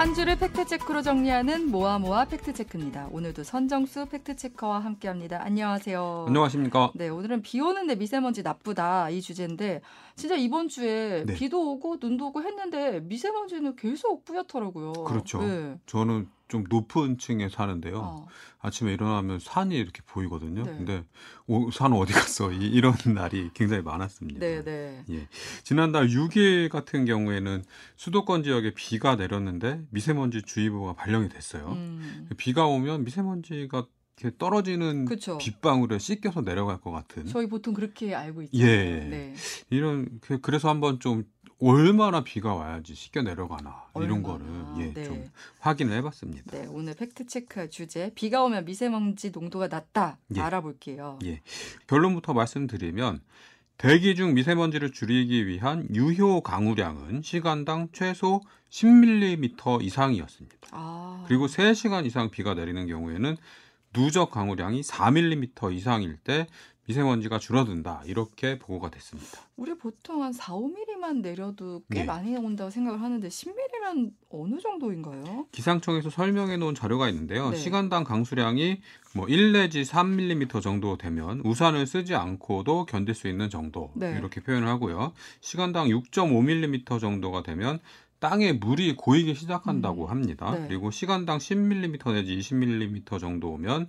한 주를 팩트체크로 정리하는 모아모아 팩트체크입니다. 오늘도 선정수 팩트체커와 함께합니다. 안녕하세요. 안녕하십니까. 네, 오늘은 비 오는데 미세먼지 나쁘다 이 주제인데 진짜 이번 주에 네. 비도 오고 눈도 오고 했는데 미세먼지는 계속 뿌옇더라고요. 그렇죠. 네. 저는 좀 높은 층에 사는데요. 어, 아침에 일어나면 산이 이렇게 보이거든요. 네. 근데 오, 산 어디 갔어? 이, 이런 날이 굉장히 많았습니다. 네, 네. 예. 지난달 6일 같은 경우에는 수도권 지역에 비가 내렸는데 미세먼지 주의보가 발령이 됐어요. 음, 비가 오면 미세먼지가 이렇게 떨어지는 그렇죠. 빗방울에 씻겨서 내려갈 것 같은 저희 보통 그렇게 알고 있죠. 예. 네. 이런 그- 그래서 한번 좀 얼마나 비가 와야지 씻겨 내려가나 이런 얼마나. 거를 예, 네. 좀 확인을 해봤습니다. 네, 오늘 팩트 체크 주제 비가 오면 미세먼지 농도가 낮다 예. 알아볼게요. 예. 결론부터 말씀드리면 대기 중 미세먼지를 줄이기 위한 유효 강우량은 시간당 최소 10mm 이상이었습니다. 아, 그리고 3시간 이상 비가 내리는 경우에는 누적 강우량이 4mm 이상일 때 미세먼지가 줄어든다. 이렇게 보고가 됐습니다. 우리 보통 한 4, 5mm만 내려도 꽤 네. 많이 온다고 생각을 하는데 10mm면 어느 정도인가요? 기상청에서 설명해 놓은 자료가 있는데요. 네. 시간당 강수량이 뭐1 내지 3mm 정도 되면 우산을 쓰지 않고도 견딜 수 있는 정도 네. 이렇게 표현을 하고요. 시간당 6.5mm 정도가 되면 땅에 물이 고이기 시작한다고 음. 합니다. 네. 그리고 시간당 10mm 내지 20mm 정도 오면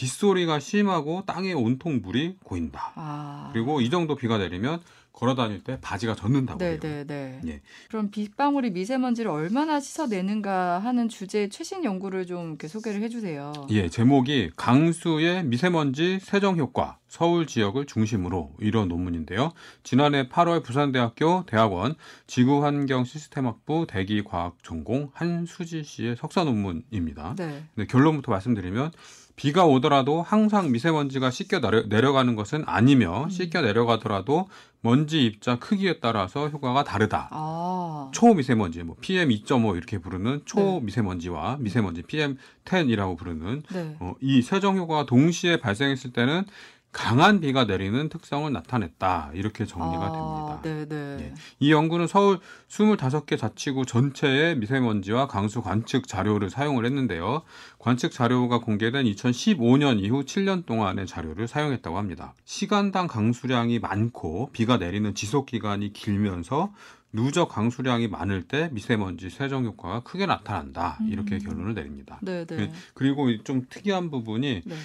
빗소리가 심하고 땅에 온통 물이 고인다. 아. 그리고 이 정도 비가 내리면 걸어 다닐 때 바지가 젖는다고 네, 해요. 네, 네. 예. 그럼 빗방울이 미세먼지를 얼마나 씻어내는가 하는 주제의 최신 연구를 좀 이렇게 소개를 해주세요. 예, 제목이 강수의 미세먼지 세정 효과 서울 지역을 중심으로 이런 논문인데요. 지난해 8월 부산대학교 대학원 지구환경시스템학부 대기과학 전공 한수지 씨의 석사 논문입니다. 네. 네, 결론부터 말씀드리면 비가 오더라도 항상 미세먼지가 씻겨 내려, 내려가는 것은 아니며 음. 씻겨 내려가더라도 먼지 입자 크기에 따라서 효과가 다르다. 아. 초미세먼지, 뭐 PM 2.5 이렇게 부르는 네. 초미세먼지와 미세먼지 PM 10이라고 부르는 네. 어, 이 세정 효과가 동시에 발생했을 때는 강한 비가 내리는 특성을 나타냈다. 이렇게 정리가 아, 됩니다. 네, 네. 예. 이 연구는 서울 25개 자치구 전체의 미세먼지와 강수 관측 자료를 사용을 했는데요. 관측 자료가 공개된 2015년 이후 7년 동안의 자료를 사용했다고 합니다. 시간당 강수량이 많고 비가 내리는 지속 기간이 길면서 누적 강수량이 많을 때 미세먼지 세정 효과가 크게 나타난다. 이렇게 음. 결론을 내립니다. 네, 네. 그리고 좀 특이한 부분이 네.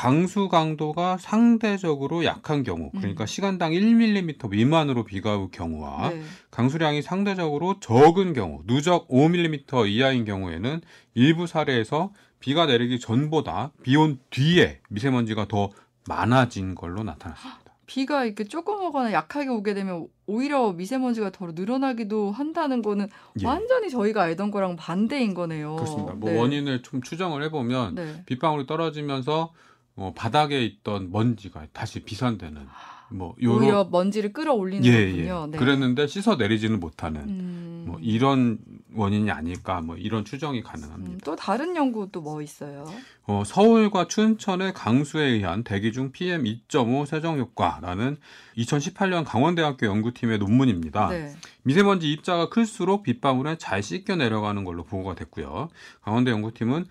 강수 강도가 상대적으로 약한 경우, 그러니까 음. 시간당 1mm 미만으로 비가 올 경우와 네. 강수량이 상대적으로 적은 경우, 누적 5mm 이하인 경우에는 일부 사례에서 비가 내리기 전보다 비 온 뒤에 미세먼지가 더 많아진 걸로 나타났습니다. 비가 이렇게 조금 오거나 약하게 오게 되면 오히려 미세먼지가 더 늘어나기도 한다는 거는 예, 완전히 저희가 알던 거랑 반대인 거네요. 그렇습니다. 뭐 네. 원인을 좀 추정을 해보면 네. 빗방울이 떨어지면서 어, 바닥에 있던 먼지가 다시 비산되는 뭐 요런 오히려 먼지를 끌어올리는 예, 예. 거군요. 네. 그랬는데 씻어 내리지는 못하는 음, 뭐 이런 원인이 아닐까 뭐 이런 추정이 가능합니다. 음, 또 다른 연구 또뭐 있어요? 어, 서울과 춘천의 강수에 의한 대기 중 PM 2.5 세정 효과라는 2018년 강원대학교 연구팀의 논문입니다. 네. 미세먼지 입자가 클수록 빗방울에 잘 씻겨 내려가는 걸로 보고가 됐고요. 강원대 연구팀은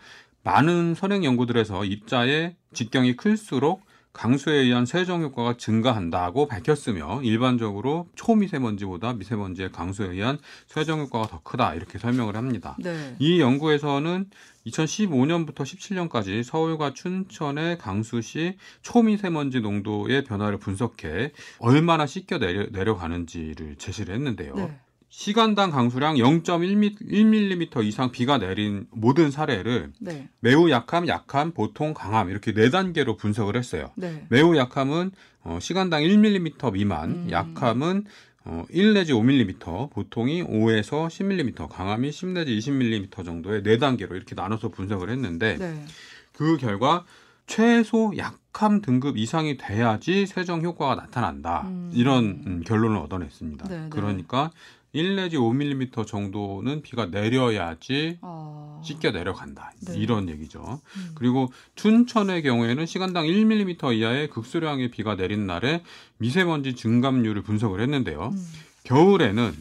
많은 선행 연구들에서 입자의 직경이 클수록 강수에 의한 세정 효과가 증가한다고 밝혔으며 일반적으로 초미세먼지보다 미세먼지의 강수에 의한 세정 효과가 더 크다 이렇게 설명을 합니다. 네. 이 연구에서는 2015년부터 17년까지 서울과 춘천의 강수시 초미세먼지 농도의 변화를 분석해 얼마나 씻겨 내려, 내려가는지를 제시를 했는데요. 네. 시간당 강수량 0.1mm 이상 비가 내린 모든 사례를 네. 매우 약함, 약함, 보통, 강함 이렇게 네 단계로 분석을 했어요. 네. 매우 약함은 어, 시간당 1mm 미만, 음. 약함은 어, 1 내지 5mm, 보통이 5에서 10mm, 강함이 10 내지 20mm 정도의 네 단계로 이렇게 나눠서 분석을 했는데 네. 그 결과 최소 약함 등급 이상이 돼야지 세정 효과가 나타난다. 음. 이런 음, 결론을 얻어냈습니다. 네, 네. 그러니까 1 내지 5mm 정도는 비가 내려야지 아. 씻겨 내려간다. 네. 이런 얘기죠. 음. 그리고 춘천의 경우에는 시간당 1mm 이하의 극수량의 비가 내린 날에 미세먼지 증감률을 분석을 했는데요. 음. 겨울에는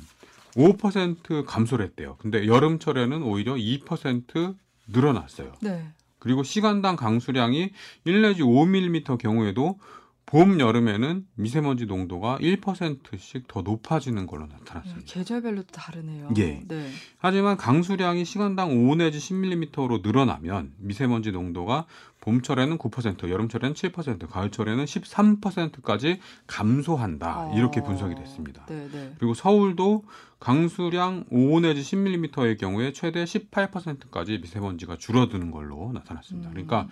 5% 감소를 했대요. 근데 여름철에는 오히려 2% 늘어났어요. 네. 그리고 시간당 강수량이 1 내지 5mm 경우에도 봄 여름에는 미세먼지 농도가 1%씩 더 높아지는 걸로 네, 나타났습니다. 계절별로 다르네요. 예. 네. 하지만 강수량이 시간당 5 내지 10mm로 늘어나면 미세먼지 농도가 봄철에는 9%, 여름철에는 7%, 가을철에는 13%까지 감소한다. 이렇게 어, 분석이 됐습니다. 네, 네. 그리고 서울도 강수량 5 내지 10mm의 경우에 최대 18%까지 미세먼지가 줄어드는 걸로 나타났습니다. 그러니까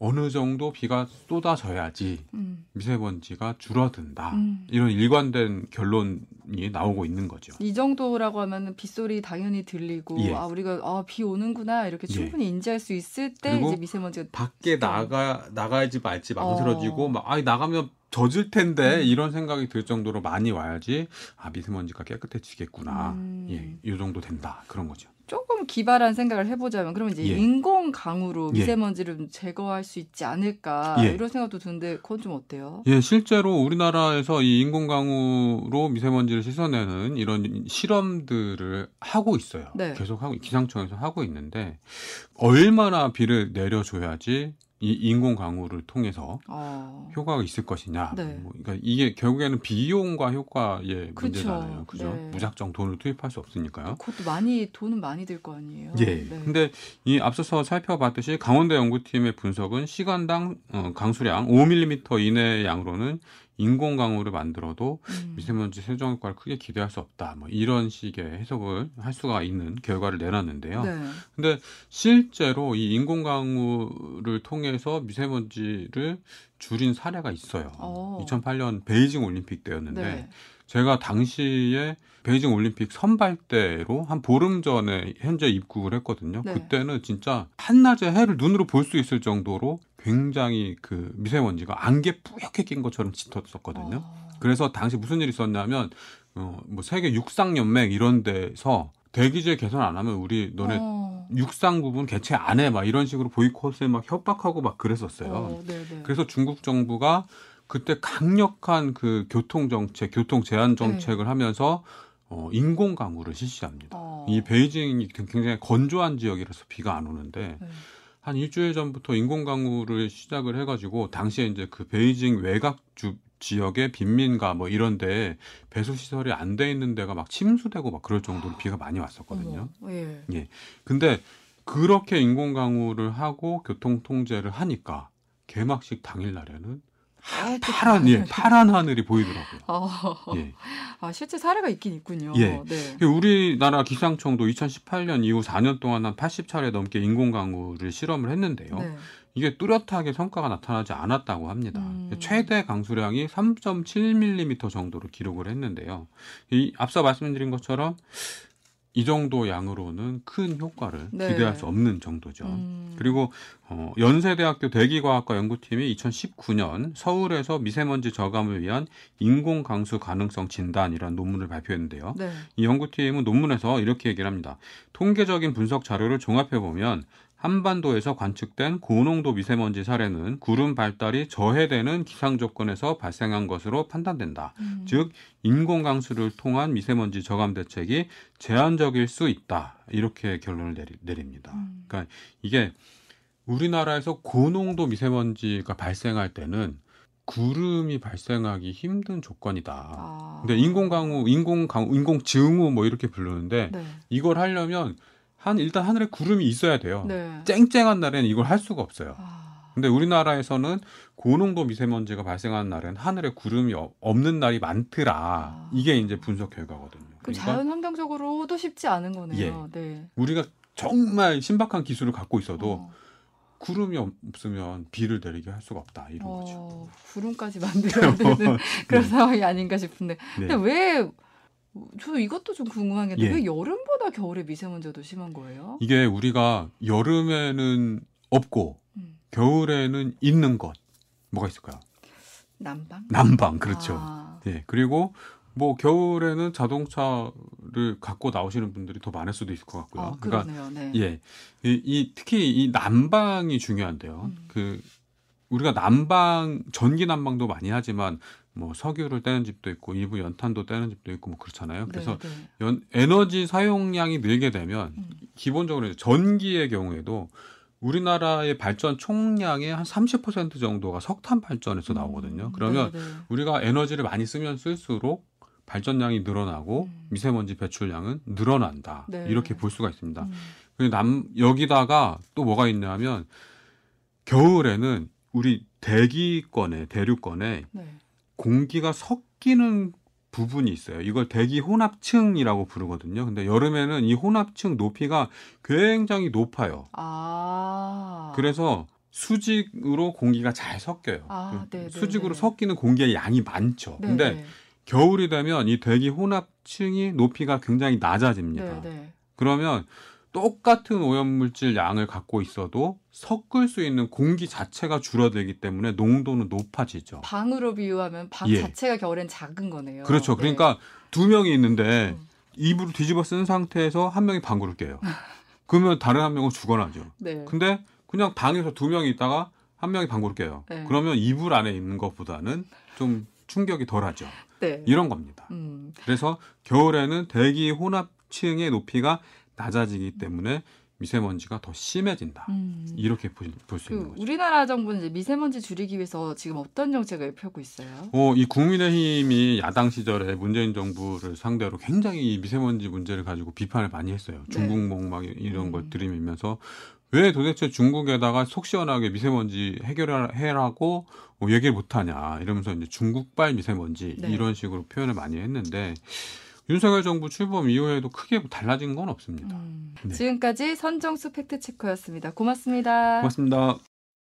어느 정도 비가 쏟아져야지 음. 미세먼지가 줄어든다. 음. 이런 일관된 결론이 나오고 있는 거죠. 이 정도라고 하면은 빗소리 당연히 들리고 예. 아 우리가 아 비 오는구나 이렇게 예. 충분히 인지할 수 있을 때 이제 미세먼지가 밖에 나가 나가야지 말지 망설여지고 어. 막 아이 나가면 젖을 텐데 음. 이런 생각이 들 정도로 많이 와야지 아 미세먼지가 깨끗해지겠구나. 음. 예, 이 정도 된다. 그런 거죠. 조금 기발한 생각을 해보자면 그러면 이제 예. 인공 강우로 예. 미세먼지를 좀 제거할 수 있지 않을까 예. 이런 생각도 드는데 그건 좀 어때요? 예, 실제로 우리나라에서 이 인공 강우로 미세먼지를 씻어내는 이런 실험들을 하고 있어요. 네. 계속 하고 기상청에서 하고 있는데 얼마나 비를 내려줘야지 이 인공 강우를 통해서 어. 효과가 있을 것이냐. 네. 뭐, 그러니까 이게 결국에는 비용과 효과의 그쵸. 문제잖아요. 그죠? 네. 무작정 돈을 투입할 수 없으니까요. 그것도 많이 돈은 많이 들 거 아니에요. 예. 네. 근데 이 앞서서 살펴봤듯이 강원대 연구팀의 분석은 시간당 어, 강수량 5mm 이내의 양으로는 인공 강우를 만들어도 음. 미세먼지 세정 효과를 크게 기대할 수 없다. 뭐 이런 식의 해석을 할 수가 있는 결과를 내놨는데요. 네. 근데 실제로 이 인공 강우를 통해서 미세먼지를 줄인 사례가 있어요. 어. 2008년 베이징 올림픽 때였는데 네. 제가 당시에 베이징 올림픽 선발대로 한 보름 전에 현재 입국을 했거든요. 네. 그때는 진짜 한낮에 해를 눈으로 볼 수 있을 정도로 굉장히 그 미세먼지가 안개 뿌옇게 낀 것처럼 짙었었거든요. 어. 그래서 당시 무슨 일이 있었냐면 어, 뭐 세계 육상 연맹 이런 데서 대기질 개선 안 하면 우리 너네 어. 육상 부분 개최 안 해 막 이런 식으로 보이콧에 막 협박하고 막 그랬었어요. 어, 네, 네. 그래서 중국 정부가 그때 강력한 그 교통 정책, 교통 제한 정책을 하면서 어, 인공 강우를 실시합니다. 네. 어. 이 베이징이 굉장히 건조한 지역이라서 비가 안 오는데 네. 한 일주일 전부터 인공 강우를 시작을 해가지고 당시에 이제 그 베이징 외곽 주 지역의 빈민가 뭐 이런데 배수 시설이 안 돼 있는 데가 막 침수되고 막 그럴 정도로 비가 많이 왔었거든요. 어머, 예. 근데 그렇게 인공 강우를 하고 교통 통제를 하니까 개막식 당일 날에는 파란 예 파란 하늘이 보이더라고요. 아, 예. 아, 실제 사례가 있긴 있군요. 예. 네. 우리나라 기상청도 2018년 이후 4년 동안 한 80차례 넘게 인공 강우를 실험을 했는데요. 네. 이게 뚜렷하게 성과가 나타나지 않았다고 합니다. 음. 최대 강수량이 3.7mm 정도로 기록을 했는데요. 이 앞서 말씀드린 것처럼 이 정도 양으로는 큰 효과를 네. 기대할 수 없는 정도죠. 음. 그리고 어, 연세대학교 대기과학과 연구팀이 2019년 서울에서 미세먼지 저감을 위한 인공 강수 가능성 진단이라는 논문을 발표했는데요. 네. 이 연구팀은 논문에서 이렇게 얘기를 합니다. 통계적인 분석 자료를 종합해 보면 한반도에서 관측된 고농도 미세먼지 사례는 구름 발달이 저해되는 기상 조건에서 발생한 것으로 판단된다. 음. 즉 인공 강수를 통한 미세먼지 저감 대책이 제한적일 수 있다. 이렇게 결론을 내리, 내립니다. 음. 그러니까 이게 우리나라에서 고농도 미세먼지가 발생할 때는 구름이 발생하기 힘든 조건이다. 아. 근데 인공 강우, 인공 강우, 인공 증우 뭐 이렇게 부르는데 네. 이걸 하려면 한 일단 하늘에 구름이 있어야 돼요. 네. 쨍쨍한 날에는 이걸 할 수가 없어요. 아. 근데 우리나라에서는 고농도 미세먼지가 발생하는 날은 하늘에 구름이 어- 없는 날이 많더라. 아. 이게 이제 분석 결과거든요. 그럼 그러니까 자연 환경적으로도 쉽지 않은 거네요. 네. 우리가 정말 신박한 기술을 갖고 있어도 어. 구름이 없으면 비를 내리게 할 수가 없다 이런 거죠. 어, 구름까지 만들어야 되는 그런 상황이 아닌가 싶은데. 네. 근데 왜 저도 이것도 좀 궁금한 게 예. 왜 여름보다 겨울에 미세먼지가 더 심한 거예요? 이게 우리가 여름에는 없고 음. 겨울에는 있는 것 뭐가 있을까요? 난방? 난방 그렇죠. 아, 예 그리고 뭐 겨울에는 자동차를 갖고 나오시는 분들이 더 많을 수도 있을 것 같고요. 어, 그러니까. 네. 예, 이, 이 특히 이 난방이 중요한데요. 음. 그 우리가 난방 전기 난방도 많이 하지만 뭐 석유를 떼는 집도 있고 일부 연탄도 떼는 집도 있고 뭐 그렇잖아요. 그래서 네, 네. 연, 에너지 사용량이 늘게 되면 음. 기본적으로 전기의 경우에도 우리나라의 발전 총량의 한 30% 정도가 석탄 발전에서 나오거든요. 음, 그러면 네, 네. 우리가 에너지를 많이 쓰면 쓸수록 발전량이 늘어나고 음. 미세먼지 배출량은 늘어난다. 네. 이렇게 볼 수가 있습니다. 음. 그리고 남 여기다가 또 뭐가 있냐면 겨울에는 우리 대기권에 대류권에 네. 공기가 섞이는 부분이 있어요. 이걸 대기 혼합층이라고 부르거든요. 근데 여름에는 이 혼합층 높이가 굉장히 높아요. 아. 그래서 수직으로 공기가 잘 섞여요. 아, 그 네, 네, 수직으로 네. 섞이는 공기의 양이 많죠. 네, 근데 네. 겨울이 되면 이 대기 혼합층이 높이가 굉장히 낮아집니다. 네, 네. 그러면 똑같은 오염물질 양을 갖고 있어도 섞을 수 있는 공기 자체가 줄어들기 때문에 농도는 높아지죠. 방으로 비유하면 방 예. 자체가 겨울엔 작은 거네요. 그렇죠. 네. 그러니까 두 명이 있는데 음. 이불을 뒤집어 쓴 상태에서 한 명이 방구를 깨요. 그러면 다른 한 명은 죽어나죠. 네. 근데 그냥 방에서 두 명이 있다가 한 명이 방구를 깨요. 네. 그러면 이불 안에 있는 것보다는 좀 충격이 덜하죠. 네. 이런 겁니다. 음. 그래서 겨울에는 대기 혼합층의 높이가 낮아지기 때문에 미세먼지가 더 심해진다. 음. 이렇게 볼수 있는 그 거죠. 우리나라 정부는 이제 미세먼지 줄이기 위해서 지금 어떤 정책을 펴고 있어요? 어, 이 국민의힘이 야당 시절에 문재인 정부를 상대로 굉장히 이 미세먼지 문제를 가지고 비판을 많이 했어요. 네. 중국몽 막 이런 음. 걸 들이밀면서 왜 도대체 중국에다가 속 시원하게 미세먼지 해결해라고 뭐 얘기를 못하냐 이러면서 이제 중국발 미세먼지 네. 이런 식으로 표현을 많이 했는데 윤석열 정부 출범 이후에도 크게 달라진 건 없습니다. 음. 네. 지금까지 선정수 팩트체커였습니다. 고맙습니다. 고맙습니다.